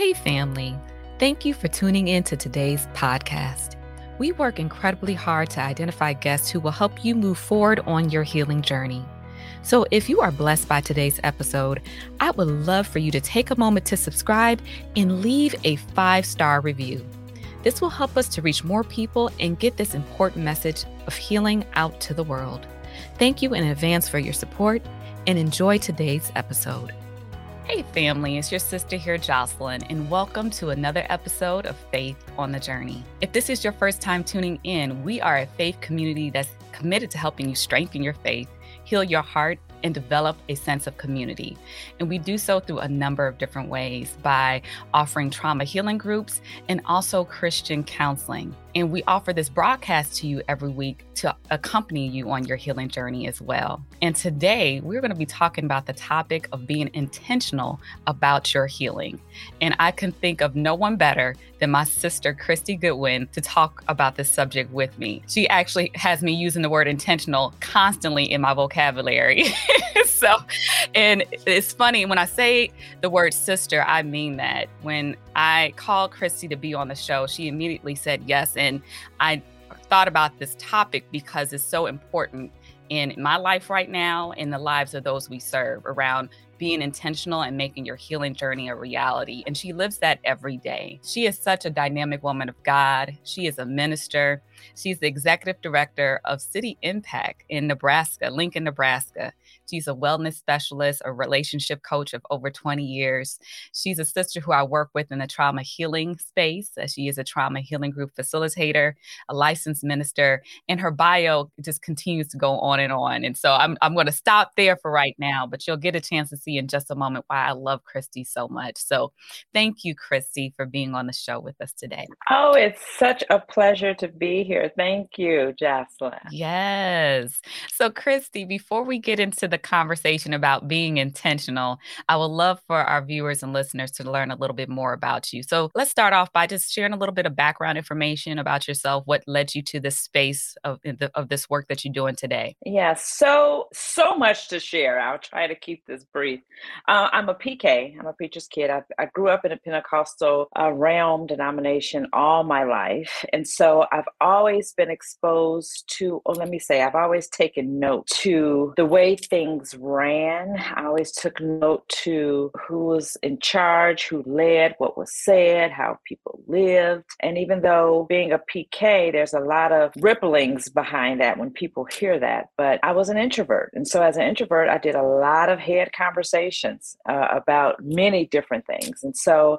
Hey, family. Thank you for tuning in to today's podcast. We work incredibly hard to identify guests who will help you move forward on your healing journey. So, if you are blessed by today's episode, I would love for you to take a moment to subscribe and leave a five star review. This will help us to reach more people and get this important message of healing out to the world. Thank you in advance for your support and enjoy today's episode. Hey, family, it's your sister here, Jocelyn, and welcome to another episode of Faith on the Journey. If this is your first time tuning in, we are a faith community that's committed to helping you strengthen your faith, heal your heart, and develop a sense of community. And we do so through a number of different ways by offering trauma healing groups and also Christian counseling. And we offer this broadcast to you every week to accompany you on your healing journey as well. And today we're going to be talking about the topic of being intentional about your healing. And I can think of no one better than my sister, Christy Goodwin, to talk about this subject with me. She actually has me using the word intentional constantly in my vocabulary. so, and it's funny when I say the word sister, I mean that. When I called Christy to be on the show, she immediately said yes. And I thought about this topic because it's so important in my life right now, in the lives of those we serve around being intentional and making your healing journey a reality. And she lives that every day. She is such a dynamic woman of God. She is a minister. She's the executive director of City Impact in Nebraska, Lincoln, Nebraska. She's a wellness specialist, a relationship coach of over 20 years. She's a sister who I work with in the trauma healing space. Uh, she is a trauma healing group facilitator, a licensed minister, and her bio just continues to go on and on. And so I'm, I'm going to stop there for right now, but you'll get a chance to see in just a moment why I love Christy so much. So thank you, Christy, for being on the show with us today. Oh, it's such a pleasure to be here. Thank you, Jocelyn. Yes. So, Christy, before we get into the conversation about being intentional, I would love for our viewers and listeners to learn a little bit more about you. So, let's start off by just sharing a little bit of background information about yourself. What led you to this space of, of this work that you're doing today? Yeah, so, so much to share. I'll try to keep this brief. Uh, I'm a PK, I'm a preacher's kid. I, I grew up in a Pentecostal uh, realm denomination all my life. And so, I've always been exposed to, or let me say, I've always taken note to the way things things ran. I always took note to who was in charge, who led, what was said, how people lived. And even though being a PK, there's a lot of ripplings behind that when people hear that. But I was an introvert. And so as an introvert, I did a lot of head conversations uh, about many different things. And so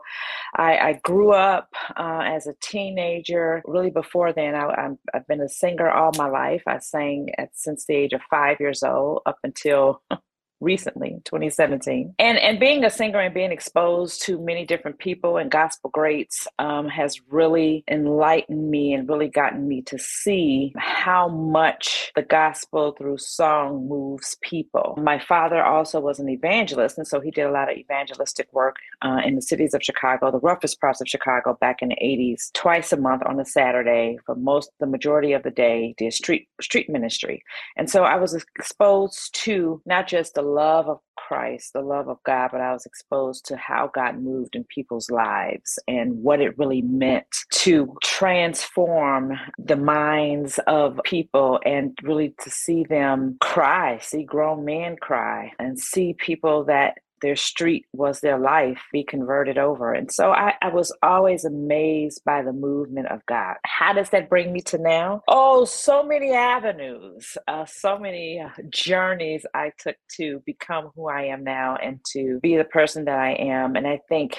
I, I grew up uh, as a teenager. Really, before then, I, have I've been a singer all my life. I sang at, since the age of five years old up until recently 2017 and and being a singer and being exposed to many different people and gospel greats um, has really enlightened me and really gotten me to see how much the gospel through song moves people. My father also was an evangelist and so he did a lot of evangelistic work uh, in the cities of chicago the roughest parts of chicago back in the 80s twice a month on a saturday for most the majority of the day did street street ministry. And so i was exposed to not just the love of Christ, the love of God, but I was exposed to how God moved in people's lives and what it really meant to transform the minds of people and really to see them cry, see grown men cry, and see people that their street was their life be converted over. And so I, I, was always amazed by the movement of God. How does that bring me to now? Oh, so many avenues, uh, so many uh, journeys I took to become who I am now and to be the person that I am. And I think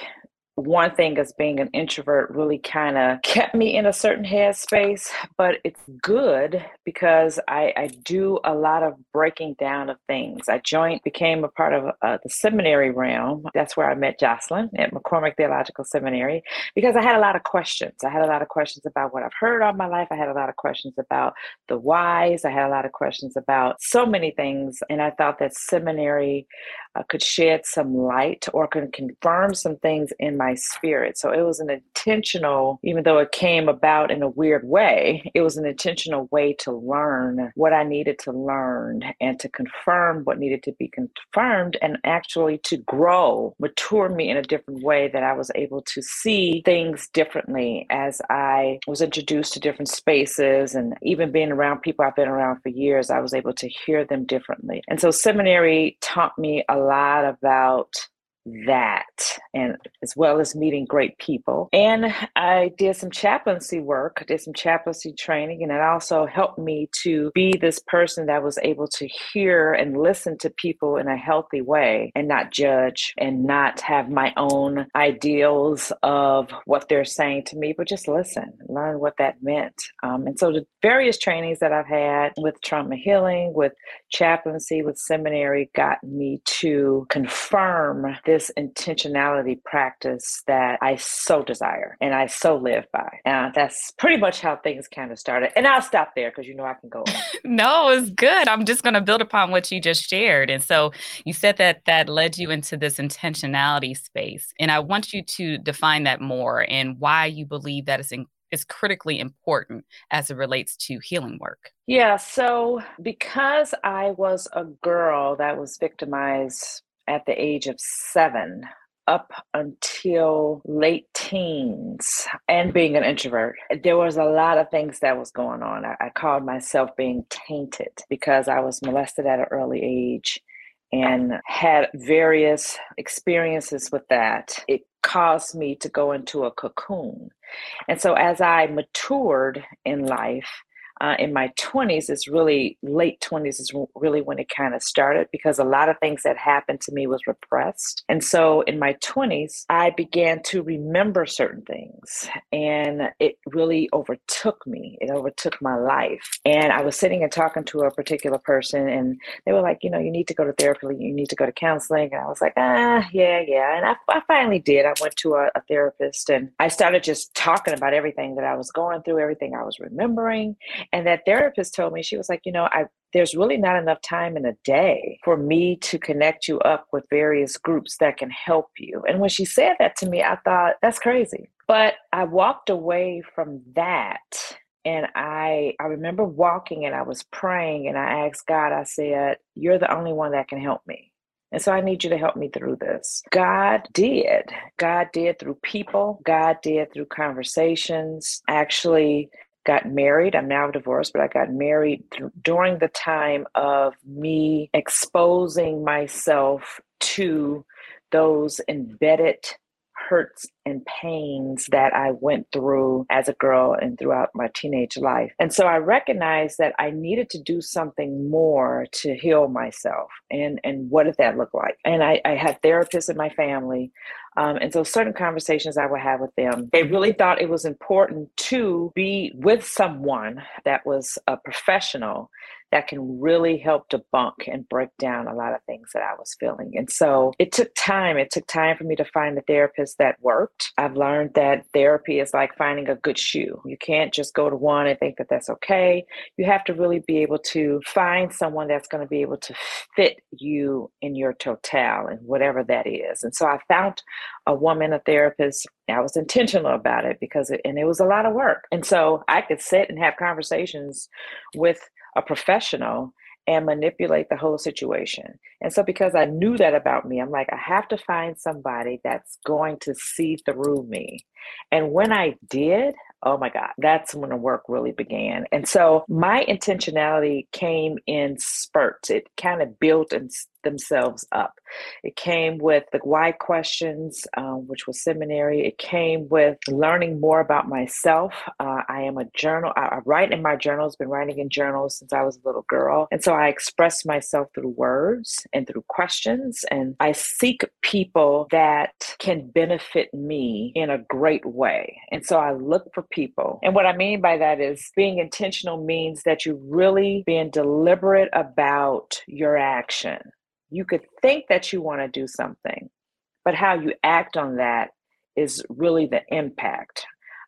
one thing as being an introvert really kind of kept me in a certain headspace, but it's good because I, I, do a lot of breaking down of things. I joined, became a part of uh, the seminary realm. That's where I met Jocelyn at McCormick Theological Seminary because I had a lot of questions. I had a lot of questions about what I've heard all my life. I had a lot of questions about the whys. I had a lot of questions about so many things. And I thought that seminary uh, could shed some light or could confirm some things in my spirit. So it was an intentional, even though it came about in a weird way, it was an intentional way to learn what I needed to learn and to confirm what needed to be confirmed and actually to grow, mature me in a different way that I was able to see things differently as I was introduced to different spaces and even being around people I've been around for years, I was able to hear them differently. And so seminary taught me a lot about that and as well as meeting great people. And i did some chaplaincy work I did some chaplaincy training and it also helped me to be this person that was able to hear and listen to people in a healthy way and not judge and not have my own ideals of what they're saying to me but just listen learn what that meant. Um, and so the various trainings that i've had with trauma healing with chaplaincy with seminary got me to confirm this intentionality practice that I so desire and I so live by. And that's pretty much how things kind of started. And I'll stop there because you know I can go on. no, it's good. I'm just going to build upon what you just shared. And so you said that that led you into this intentionality space. And I want you to define that more and why you believe that is in, is critically important as it relates to healing work. Yeah, so because I was a girl that was victimized at the age of seven up until late teens and being an introvert there was a lot of things that was going on. I, I, called myself being tainted because i was molested at an early age and had various experiences with that. It caused me to go into a cocoon. And so as i matured in life uh, in my 20s is really late 20s is really when it kind of started because a lot of things that happened to me was repressed. And so in my 20s i began to remember certain things and it really overtook me. It overtook my life. And i was sitting and talking to a particular person and they were like you know you need to go to therapy you need to go to counseling. And i was like ah yeah yeah. And i, I finally did. I went to a, a therapist and i started just talking about everything that i was going through everything i was remembering and that therapist told me, she was like, you know, I there's really not enough time in a day for me to connect you up with various groups that can help you. And when she said that to me, I thought, that's crazy. But I walked away from that and I I remember walking and I was praying and I asked God, I said, You're the only one that can help me. And so I need you to help me through this. God did. God did through people. God did through conversations. Actually, got married. I'm now divorced, but I got married th- during the time of me exposing myself to those embedded hurts and pains that I went through as a girl and throughout my teenage life. And so I recognized that I needed to do something more to heal myself. And, and what did that look like? And I, I had therapists in my family. Um, and so certain conversations I would have with them, they really thought it was important to be with someone that was a professional that can really help debunk and break down a lot of things that I was feeling. And so it took time. It took time for me to find the therapist that worked. I've learned that therapy is like finding a good shoe. You can't just go to one and think that that's okay. You have to really be able to find someone that's going to be able to fit you in your total and whatever that is. And so I found a woman, a therapist. I was intentional about it because it, and it was a lot of work. And so I could sit and have conversations with a professional and manipulate the whole situation. And so, because I knew that about me, I'm like, I have to find somebody that's going to see through me. And when I did, oh my God, that's when the work really began. And so, my intentionality came in spurts, it kind of built and themselves up. It came with the why questions, um, which was seminary. It came with learning more about myself. Uh, I am a journal, I, I write in my journals, been writing in journals since I was a little girl. And so I express myself through words and through questions. And I seek people that can benefit me in a great way. And so I look for people. And what I mean by that is being intentional means that you really being deliberate about your action you could think that you want to do something, but how you act on that is really the impact.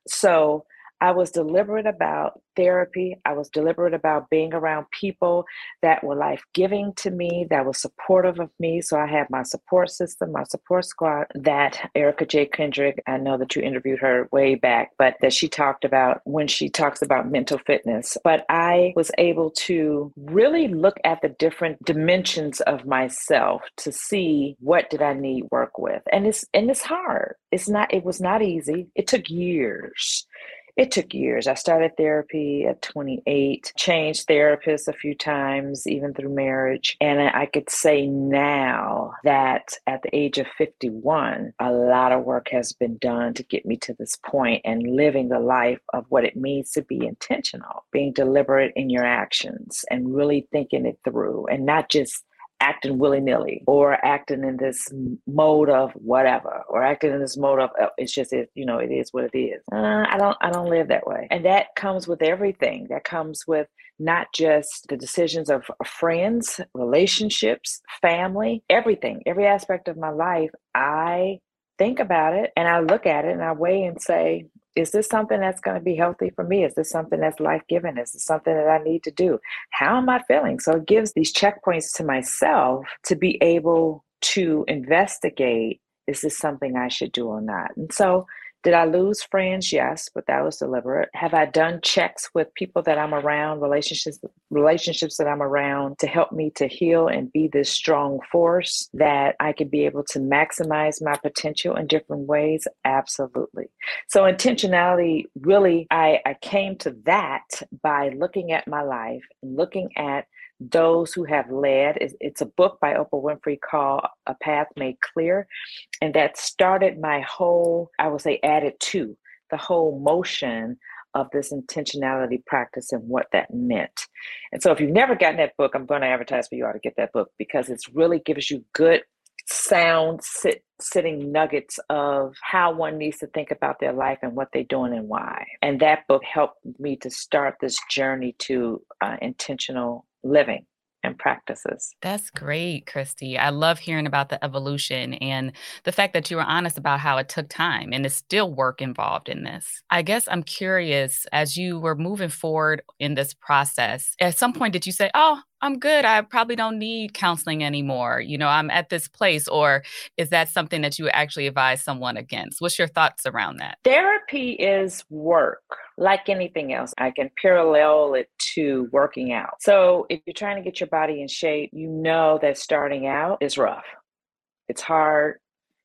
So I was deliberate about therapy. I was deliberate about being around people that were life giving to me, that were supportive of me. So I had my support system, my support squad that Erica J. Kendrick, I know that you interviewed her way back, but that she talked about when she talks about mental fitness. But I was able to really look at the different dimensions of myself to see what did I need work with. And it's and it's hard. It's not it was not easy. It took years it took years. I started therapy at 28, changed therapists a few times, even through marriage. And I could say now that at the age of 51, a lot of work has been done to get me to this point and living the life of what it means to be intentional, being deliberate in your actions and really thinking it through and not just acting willy nilly or acting in this mode of whatever or acting in this mode of oh, it's just it you know it is what it is. Uh, I don't I don't live that way, and that comes with everything. That comes with not just the decisions of friends, relationships, family, everything, every aspect of my life. I think about it and I look at it and I weigh and say, is this something that's going to be healthy for me? Is this something that's life giving? Is this something that I need to do? How am I feeling? So it gives these checkpoints to myself to be able to investigate is this something I should do or not? And so did I lose friends? Yes, but that was deliberate. Have I done checks with people that I'm around, relationships relationships that I'm around to help me to heal and be this strong force that I could be able to maximize my potential in different ways? Absolutely. So intentionality really I, I came to that by looking at my life and looking at those who have led. It's a book by Oprah Winfrey called A Path Made Clear. And that started my whole, I would say, added to the whole motion of this intentionality practice and what that meant. And so if you've never gotten that book, I'm going to advertise for you all to get that book because it really gives you good sound sit, sitting nuggets of how one needs to think about their life and what they're doing and why. And that book helped me to start this journey to uh, intentional living and practices. That's great, Christy. I love hearing about the evolution and the fact that you were honest about how it took time and there's still work involved in this. I guess I'm curious as you were moving forward in this process, at some point did you say, Oh, I'm good. I probably don't need counseling anymore. You know, I'm at this place. Or is that something that you actually advise someone against? What's your thoughts around that? Therapy is work like anything else. I can parallel it to working out. So if you're trying to get your body in shape, you know that starting out is rough. It's hard.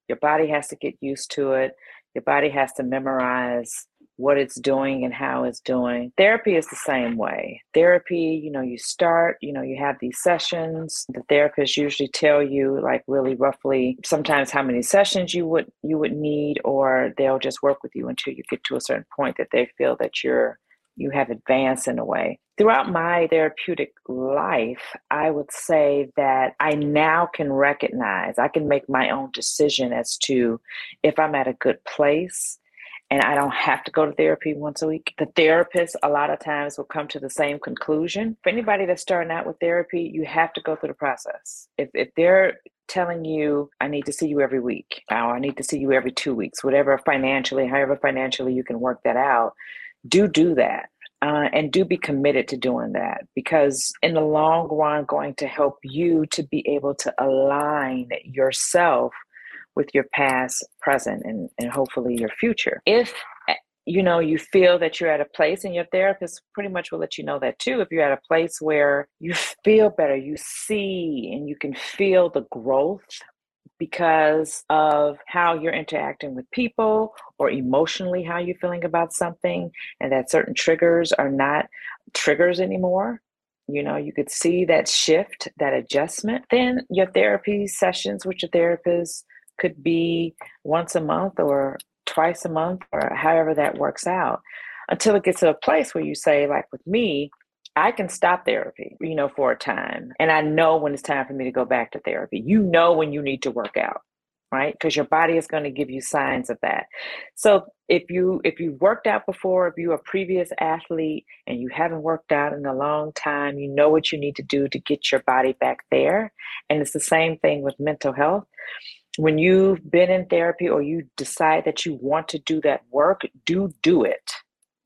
Your body has to get used to it. Your body has to memorize what it's doing and how it's doing. Therapy is the same way. Therapy, you know, you start, you know, you have these sessions. The therapists usually tell you like really roughly sometimes how many sessions you would you would need or they'll just work with you until you get to a certain point that they feel that you're you have advanced in a way. Throughout my therapeutic life, I would say that I now can recognize, I can make my own decision as to if I'm at a good place and I don't have to go to therapy once a week. The therapist, a lot of times, will come to the same conclusion. For anybody that's starting out with therapy, you have to go through the process. If, if they're telling you, I need to see you every week, or I need to see you every two weeks, whatever financially, however financially you can work that out, do do that. Uh, and do be committed to doing that because in the long run going to help you to be able to align yourself with your past, present, and, and hopefully your future. If eh, you know you feel that you're at a place and your therapist pretty much will let you know that too if you're at a place where you feel better you see and you can feel the growth because of how you're interacting with people or emotionally how you're feeling about something and that certain triggers are not triggers anymore you know you could see that shift that adjustment then your therapy sessions with your therapist could be once a month or twice a month or however that works out until it gets to a place where you say like with me I can stop therapy, you know, for a time. And I know when it's time for me to go back to therapy. You know when you need to work out, right? Because your body is going to give you signs of that. So if you if you worked out before, if you're a previous athlete and you haven't worked out in a long time, you know what you need to do to get your body back there. And it's the same thing with mental health when you've been in therapy or you decide that you want to do that work, do do it.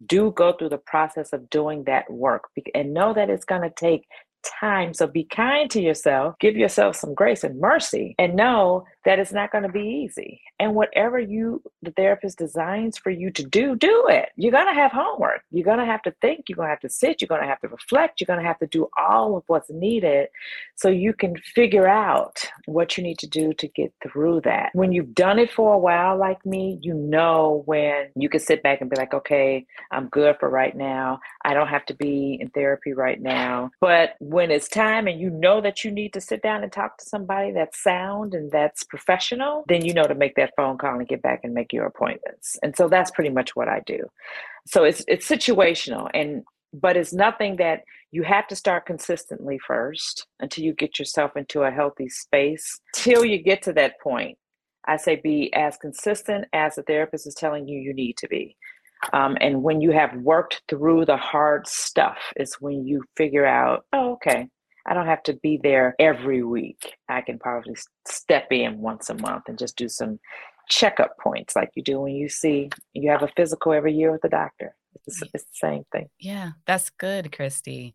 do go through the process of doing that work and know that it's going to take time. So be kind to yourself, give yourself some grace and mercy, and know that it's not going to be easy. And whatever you, the therapist designs for you to do, do it. You're going to have homework. You're going to have to think. You're going to have to sit. You're going to have to reflect. You're going to have to do all of what's needed so you can figure out what you need to do to get through that. When you've done it for a while, like me, you know when you can sit back and be like, okay, I'm good for right now. I don't have to be in therapy right now. But when it's time and you know that you need to sit down and talk to somebody that's sound and that's professional, then you know to make that phone call and get back and make your appointments. And so that's pretty much what I do. So it's it's situational and but it's nothing that you have to start consistently first until you get yourself into a healthy space. Till you get to that point, I say be as consistent as the therapist is telling you you need to be. Um, and when you have worked through the hard stuff, is when you figure out, oh, okay, I don't have to be there every week. I can probably step in once a month and just do some checkup points like you do when you see you have a physical every year with the doctor. It's, it's, the same thing. Yeah, that's good, Christy.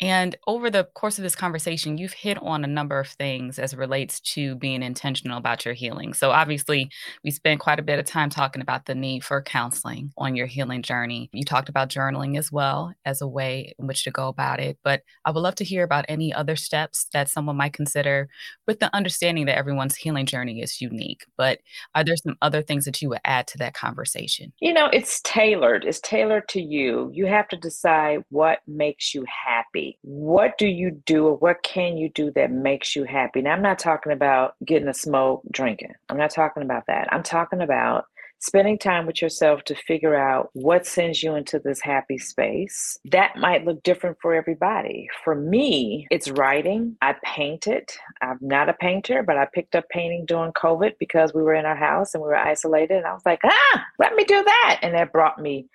And over the course of this conversation, you've hit on a number of things as it relates to being intentional about your healing. So, obviously, we spent quite a bit of time talking about the need for counseling on your healing journey. You talked about journaling as well as a way in which to go about it. But I would love to hear about any other steps that someone might consider with the understanding that everyone's healing journey is unique. But are there some other things that you would add to that conversation? You know, it's tailored. It's tailored to you, you have to decide what makes you happy. What do you do or what can you do that makes you happy? Now, I'm not talking about getting a smoke, drinking. I'm not talking about that. I'm talking about spending time with yourself to figure out what sends you into this happy space. That might look different for everybody. For me, it's writing. I painted. I'm not a painter, but I picked up painting during COVID because we were in our house and we were isolated. And I was like, ah, let me do that. And that brought me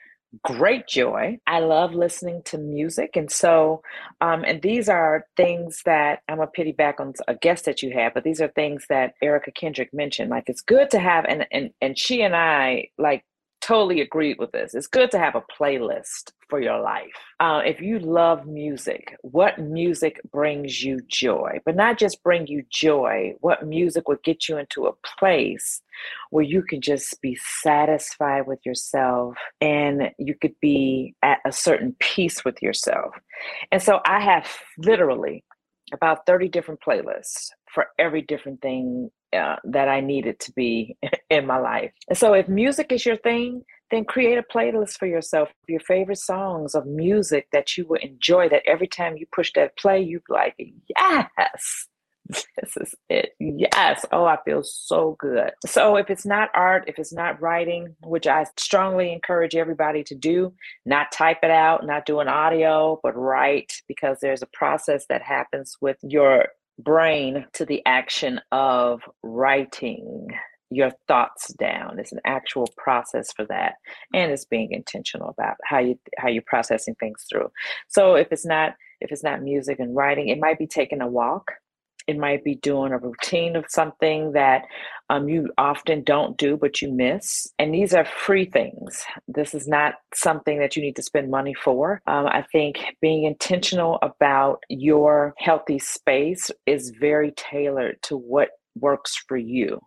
great joy. I love listening to music. And so, um, and these are things that I'm a pity back on a guest that you had, but these are things that Erica Kendrick mentioned. Like it's good to have, and, and, and she and I like totally agreed with this. It's good to have a playlist for your life. Uh, if you love music, what music brings you joy? But not just bring you joy, what music would get you into a place where you can just be satisfied with yourself and you could be at a certain peace with yourself. And so I have literally about 30 different playlists for every different thing uh, that I needed to be in my life. And so, if music is your thing, then create a playlist for yourself your favorite songs of music that you will enjoy. That every time you push that play, you like, yes, this is it. Yes. Oh, I feel so good. So, if it's not art, if it's not writing, which I strongly encourage everybody to do, not type it out, not do an audio, but write because there's a process that happens with your brain to the action of writing your thoughts down. It's an actual process for that and it's being intentional about how you how you're processing things through. So if it's not if it's not music and writing it might be taking a walk it might be doing a routine of something that um, you often don't do, but you miss. And these are free things. This is not something that you need to spend money for. Um, I think being intentional about your healthy space is very tailored to what works for you.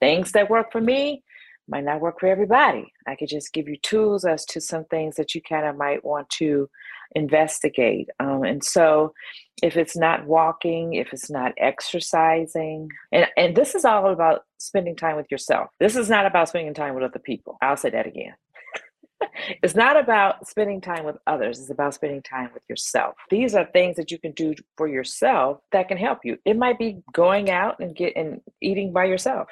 Things that work for me might not work for everybody. I could just give you tools as to some things that you kind of might want to investigate. Um, and so, if it's not walking, if it's not exercising, and, and this is all about spending time with yourself. This is not about spending time with other people. I'll say that again. it's not about spending time with others, it's about spending time with yourself. These are things that you can do for yourself that can help you. It might be going out and get and eating by yourself.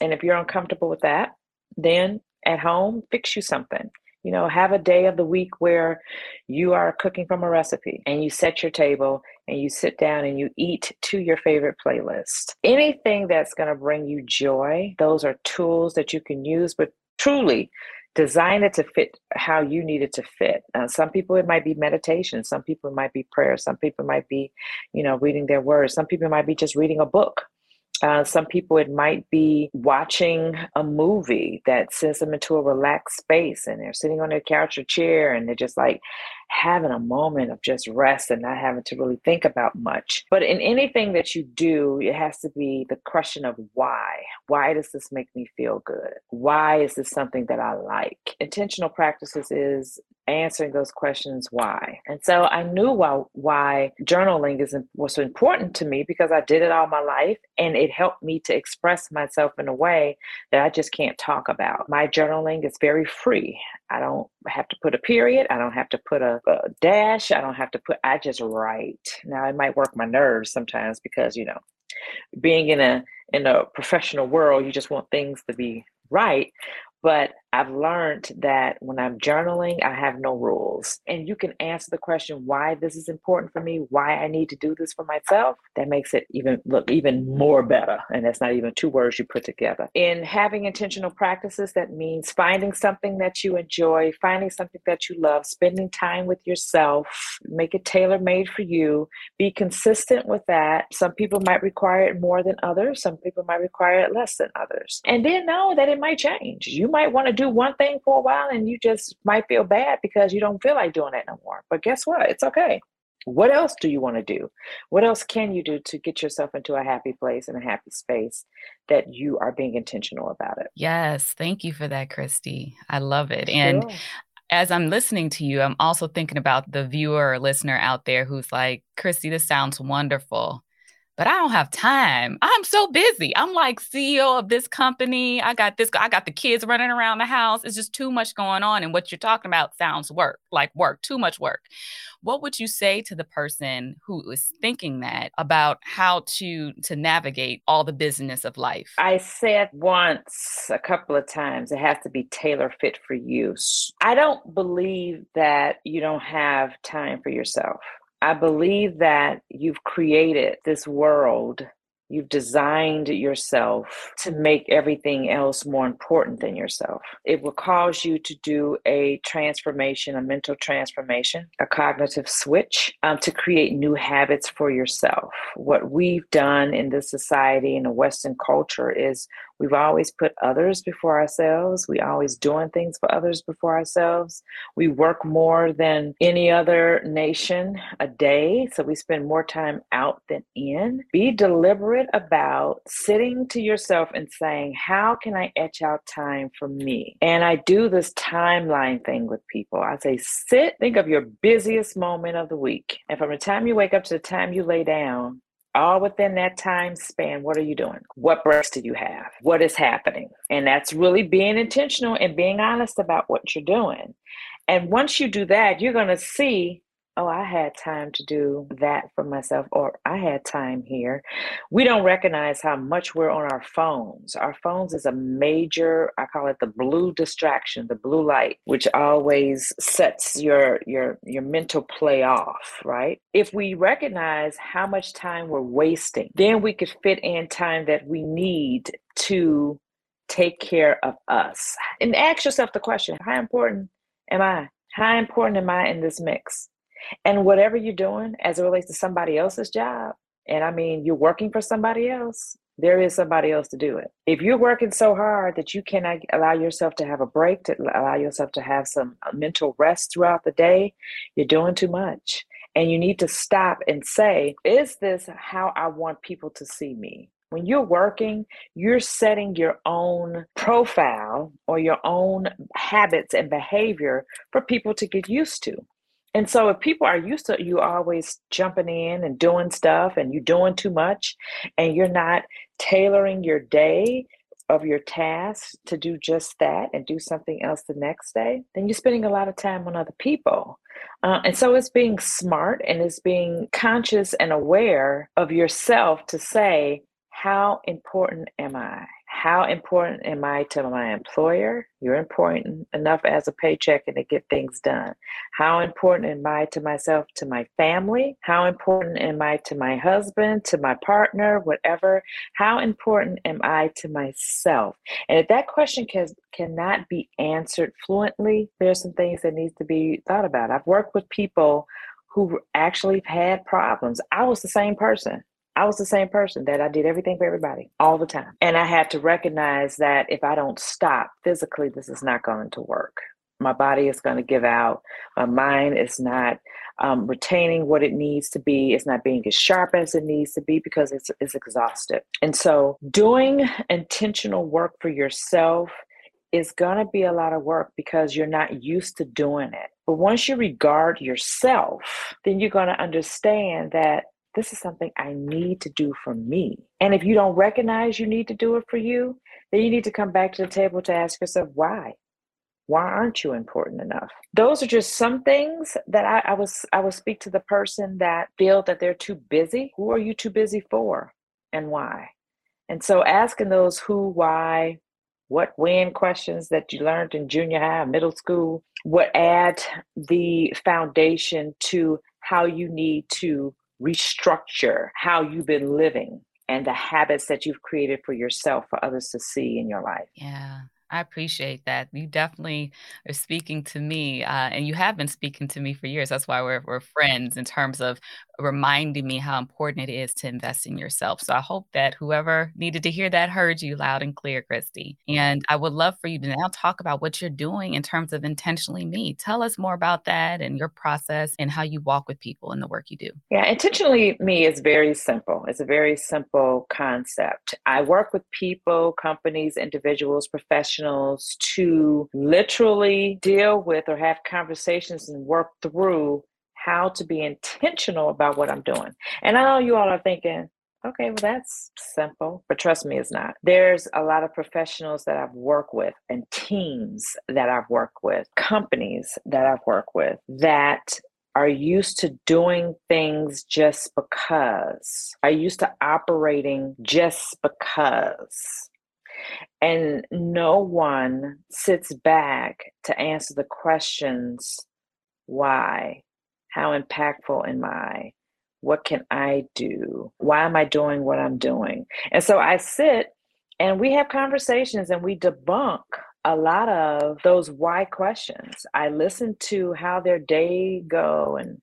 And if you're uncomfortable with that, then at home, fix you something. You know, have a day of the week where you are cooking from a recipe and you set your table and you sit down and you eat to your favorite playlist. Anything that's going to bring you joy, those are tools that you can use, but truly design it to fit how you need it to fit. Uh, some people it might be meditation, some people it might be prayer, some people might be, you know, reading their words, some people might be just reading a book. Uh, some people, it might be watching a movie that sends them into a relaxed space and they're sitting on their couch or chair and they're just like having a moment of just rest and not having to really think about much. But in anything that you do, it has to be the question of why. Why does this make me feel good? Why is this something that I like? Intentional practices is answering those questions why. And so I knew why, why journaling is was important to me because I did it all my life and it helped me to express myself in a way that I just can't talk about. My journaling is very free. I don't have to put a period. I don't have to put a, a dash. I don't have to put I just write. Now it might work my nerves sometimes because, you know, being in a in a professional world, you just want things to be right. But I've learned that when I'm journaling, I have no rules. And you can answer the question why this is important for me, why I need to do this for myself. That makes it even look even more better. And that's not even two words you put together. In having intentional practices, that means finding something that you enjoy, finding something that you love, spending time with yourself, make it tailor made for you, be consistent with that. Some people might require it more than others, some people might require it less than others. And then know that it might change. You might want to do one thing for a while and you just might feel bad because you don't feel like doing it no more. But guess what? It's okay. What else do you want to do? What else can you do to get yourself into a happy place and a happy space that you are being intentional about it? Yes. Thank you for that, Christy. I love it. Sure. And as I'm listening to you, I'm also thinking about the viewer or listener out there who's like, Christy, this sounds wonderful but I don't have time. I'm so busy. I'm like CEO of this company. I got this, I got the kids running around the house. It's just too much going on. And what you're talking about sounds work, like work, too much work. What would you say to the person who is thinking that about how to to navigate all the business of life? I said once a couple of times it has to be tailor fit for you. I don't believe that you don't have time for yourself. I believe that you've created this world, you've designed yourself to make everything else more important than yourself. It will cause you to do a transformation, a mental transformation, a cognitive switch um, to create new habits for yourself. What we've done in this society, in the Western culture, is We've always put others before ourselves. We always doing things for others before ourselves. We work more than any other nation a day, so we spend more time out than in. Be deliberate about sitting to yourself and saying, "How can I etch out time for me?" And I do this timeline thing with people. I say, "Sit, think of your busiest moment of the week, and from the time you wake up to the time you lay down, all within that time span, what are you doing? What breaks do you have? What is happening? And that's really being intentional and being honest about what you're doing. And once you do that, you're going to see oh, I had time to do that for myself, or I had time here. We don't recognize how much we're on our phones. Our phones is a major, I call it the blue distraction, the blue light, which always sets your your your mental play off, right? If we recognize how much time we're wasting, then we could fit in time that we need to take care of us. And ask yourself the question, how important am I? How important am I in this mix? And whatever you're doing as it relates to somebody else's job, and I mean, you're working for somebody else, there is somebody else to do it. If you're working so hard that you cannot allow yourself to have a break, to allow yourself to have some uh, mental rest throughout the day, you're doing too much. And you need to stop and say, is this how I want people to see me? When you're working, you're setting your own profile or your own habits and behavior for people to get used to. And so if people are used to you always jumping in and doing stuff and you're doing too much and you're not tailoring your day of your tasks to do just that and do something else the next day, then you're spending a lot of time on other people. Uh, and so it's being smart and it's being conscious and aware of yourself to say, how important am I? How important am I to my employer? You're important enough as a paycheck and to get things done. How important am I to myself, to my family? How important am I to my husband, to my partner, whatever? How important am I to myself? And if that question can, cannot be answered fluently, there's some things that needs to be thought about. I've worked with people who actually had problems. I was the same person. I was the same person that I did everything for everybody all the time. And I had to recognize that if I don't stop physically, this is not going to work. My body is going to give out. My mind is not um, retaining what it needs to be. It's not being as sharp as it needs to be because it's, it's exhausted. And so, doing intentional work for yourself is going to be a lot of work because you're not used to doing it. But once you regard yourself, then you're going to understand that this is something I need to do for me. And if you don't recognize you need to do it for you, then you need to come back to the table to ask yourself why. Why aren't you important enough? Those are just some things that I, I was I will speak to the person that feel that they're too busy. Who are you too busy for and why? And so asking those who, why, what, when questions that you learned in junior high, middle school, would add the foundation to how you need to restructure how you've been living and the habits that you've created for yourself for others to see in your life. Yeah. I appreciate that. You definitely are speaking to me, uh, and you have been speaking to me for years. That's why we're, we're friends in terms of reminding me how important it is to invest in yourself. So I hope that whoever needed to hear that heard you loud and clear, Christy. And I would love for you to now talk about what you're doing in terms of intentionally me. Tell us more about that and your process and how you walk with people in the work you do. Yeah, intentionally me is very simple. It's a very simple concept. I work with people, companies, individuals, professionals to literally deal with or have conversations and work through how to be intentional about what I'm doing. And I know you all are thinking, okay, well, that's simple, but trust me, it's not. There's a lot of professionals that I've worked with and teams that I've worked with, companies that I've worked with that are used to doing things just because, are used to operating just because. And no one sits back to answer the questions why? How impactful am I? What can I do? Why am I doing what I'm doing? And so I sit and we have conversations and we debunk a lot of those why questions. I listen to how their day go and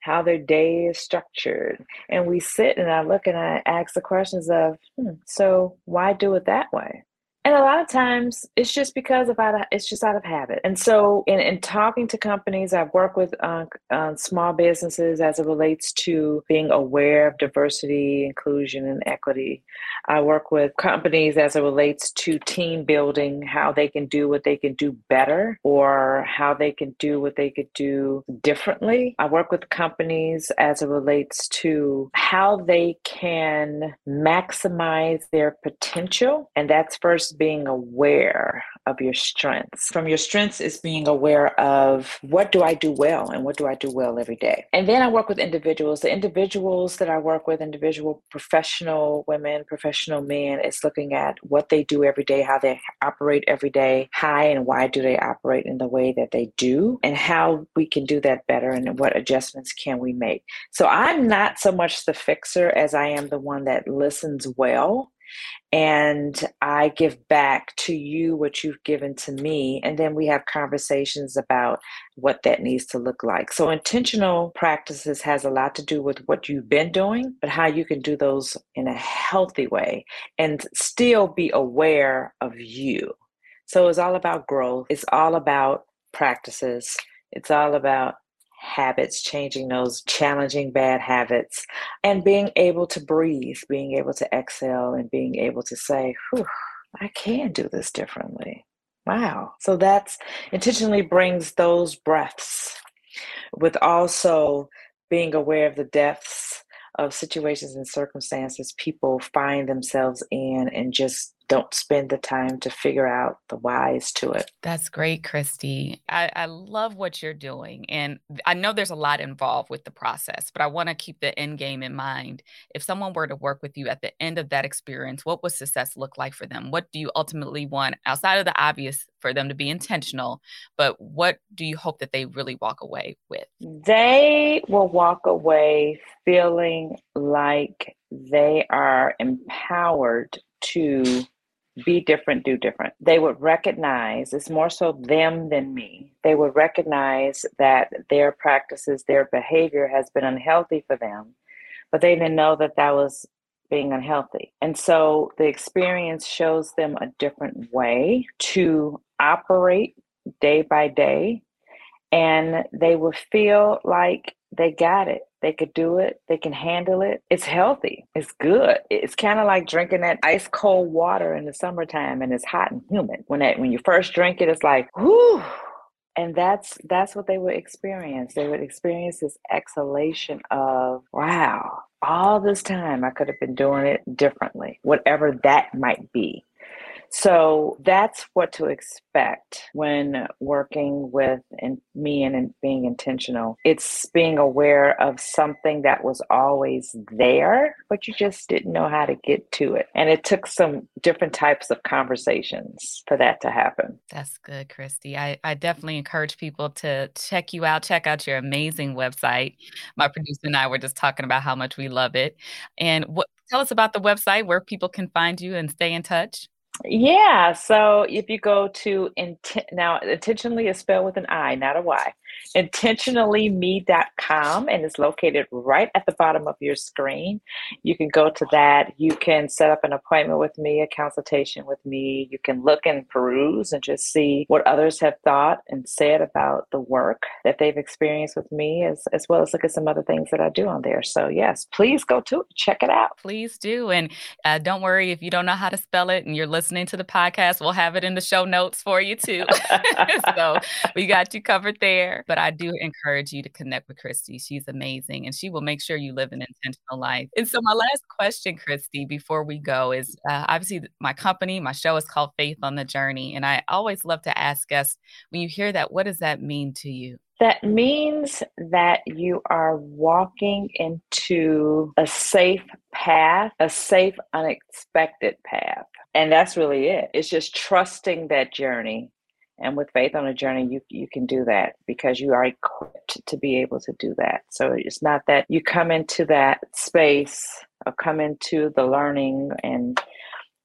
how their day is structured. And we sit and I look and I ask the questions of, hmm, so why do it that way? And a lot of times it's just because of it's just out of habit. And so in, in talking to companies, I've worked with uh, uh, small businesses as it relates to being aware of diversity, inclusion, and equity. I work with companies as it relates to team building, how they can do what they can do better or how they can do what they could do differently. I work with companies as it relates to how they can maximize their potential. And that's first being aware of your strengths. From your strengths is being aware of what do I do well and what do I do well every day. And then I work with individuals. The individuals that I work with, individual professional women, professional men, is looking at what they do every day, how they operate every day, how and why do they operate in the way that they do, and how we can do that better and what adjustments can we make. So I'm not so much the fixer as I am the one that listens well and I give back to you what you've given to me. And then we have conversations about what that needs to look like. So, intentional practices has a lot to do with what you've been doing, but how you can do those in a healthy way and still be aware of you. So, it's all about growth, it's all about practices, it's all about habits, changing those challenging bad habits, and being able to breathe, being able to exhale, and being able to say, I can do this differently. Wow. So that's intentionally brings those breaths with also being aware of the depths of situations and circumstances people find themselves in and just don't spend the time to figure out the whys to it. That's great, Christy. I, I, love what you're doing. And I know there's a lot involved with the process, but I want to keep the end game in mind. If someone were to work with you at the end of that experience, what would success look like for them? What do you ultimately want outside of the obvious for them to be intentional? But what do you hope that they really walk away with? They will walk away feeling like they are empowered to be different, do different. They would recognize it's more so them than me. They would recognize that their practices, their behavior has been unhealthy for them, but they didn't know that that was being unhealthy. And so the experience shows them a different way to operate day by day. And they will feel like they got it. They could do it. They can handle it. It's healthy. It's good. It's kind of like drinking that ice cold water in the summertime and it's hot and humid. When that when you first drink it, it's like, whoo. And that's that's what they would experience. They would experience this exhalation of, wow, all this time I could have been doing it differently, whatever that might be. So that's what to expect when working with and me and, being intentional. It's being aware of something that was always there, but you just didn't know how to get to it. And it took some different types of conversations for that to happen. That's good, Christy. I, I definitely encourage people to check you out, check out your amazing website. My producer and I were just talking about how much we love it. And what tell us about the website where people can find you and stay in touch. Yeah. So if you go to intent now, intentionally is spelled with an I, not a Y. Intentionallyme.com, and it's located right at the bottom of your screen. You can go to that. You can set up an appointment with me, a consultation with me. You can look and peruse and just see what others have thought and said about the work that they've experienced with me, as, as well as look at some other things that I do on there. So, yes, please go to it, check it out. Please do. And uh, don't worry if you don't know how to spell it and you're listening listening to the podcast, we'll have it in the show notes for you too. so we got you covered there. But I do encourage you to connect with Christy. She's amazing and she will make sure you live an intentional life. And so, my last question, Christy, before we go is uh, obviously my company, my show is called Faith on the Journey. And I always love to ask guests when you hear that, what does that mean to you? That means that you are walking into a safe path, a safe, unexpected path. And that's really it. It's just trusting that journey. And with faith on a journey, you, you can do that because you are equipped to be able to do that. So it's not that you come into that space or come into the learning and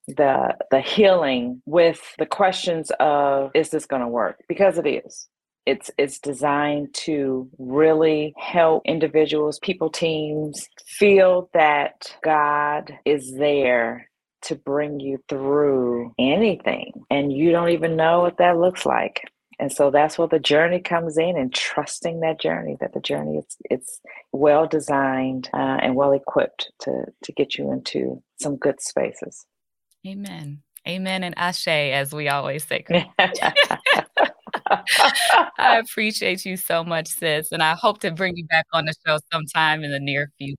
the the healing with the questions of is this going to work because it is it's it's designed to really help individuals, people, teams feel that God is there to bring you through anything and you don't even know what that looks like. And so that's where the journey comes in and trusting that journey, that the journey is it's well designed uh, and well equipped to to get you into some good spaces. Amen. Amen and ashe, as we always say. I appreciate you so much, sis. And I hope to bring you back on the show sometime in the near future.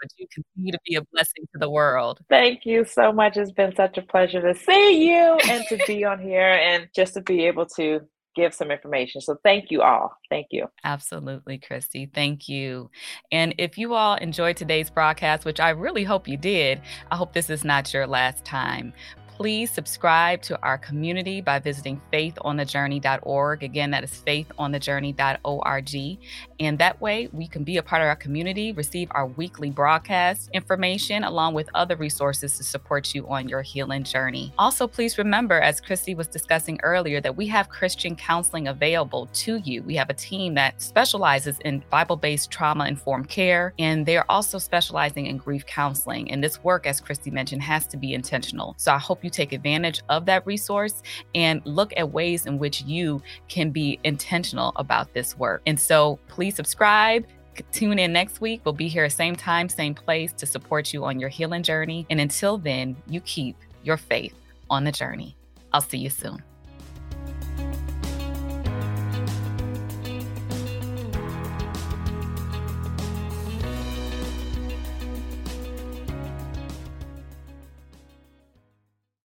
But you continue to be a blessing to the world. Thank you so much. It's been such a pleasure to see you and to be on here and just to be able to give some information. So thank you all. Thank you. Absolutely, Christy. Thank you. And if you all enjoyed today's broadcast, which I really hope you did, I hope this is not your last time. Please subscribe to our community by visiting faithonthejourney.org. Again, that is faithonthejourney.org. And that way we can be a part of our community, receive our weekly broadcast information, along with other resources to support you on your healing journey. Also, please remember, as Christy was discussing earlier, that we have Christian counseling available to you. We have a team that specializes in Bible based trauma informed care, and they're also specializing in grief counseling. And this work, as Christy mentioned, has to be intentional. So I hope you take advantage of that resource and look at ways in which you can be intentional about this work. And so please subscribe. Tune in next week. We'll be here same time, same place to support you on your healing journey. And until then, you keep your faith on the journey. I'll see you soon.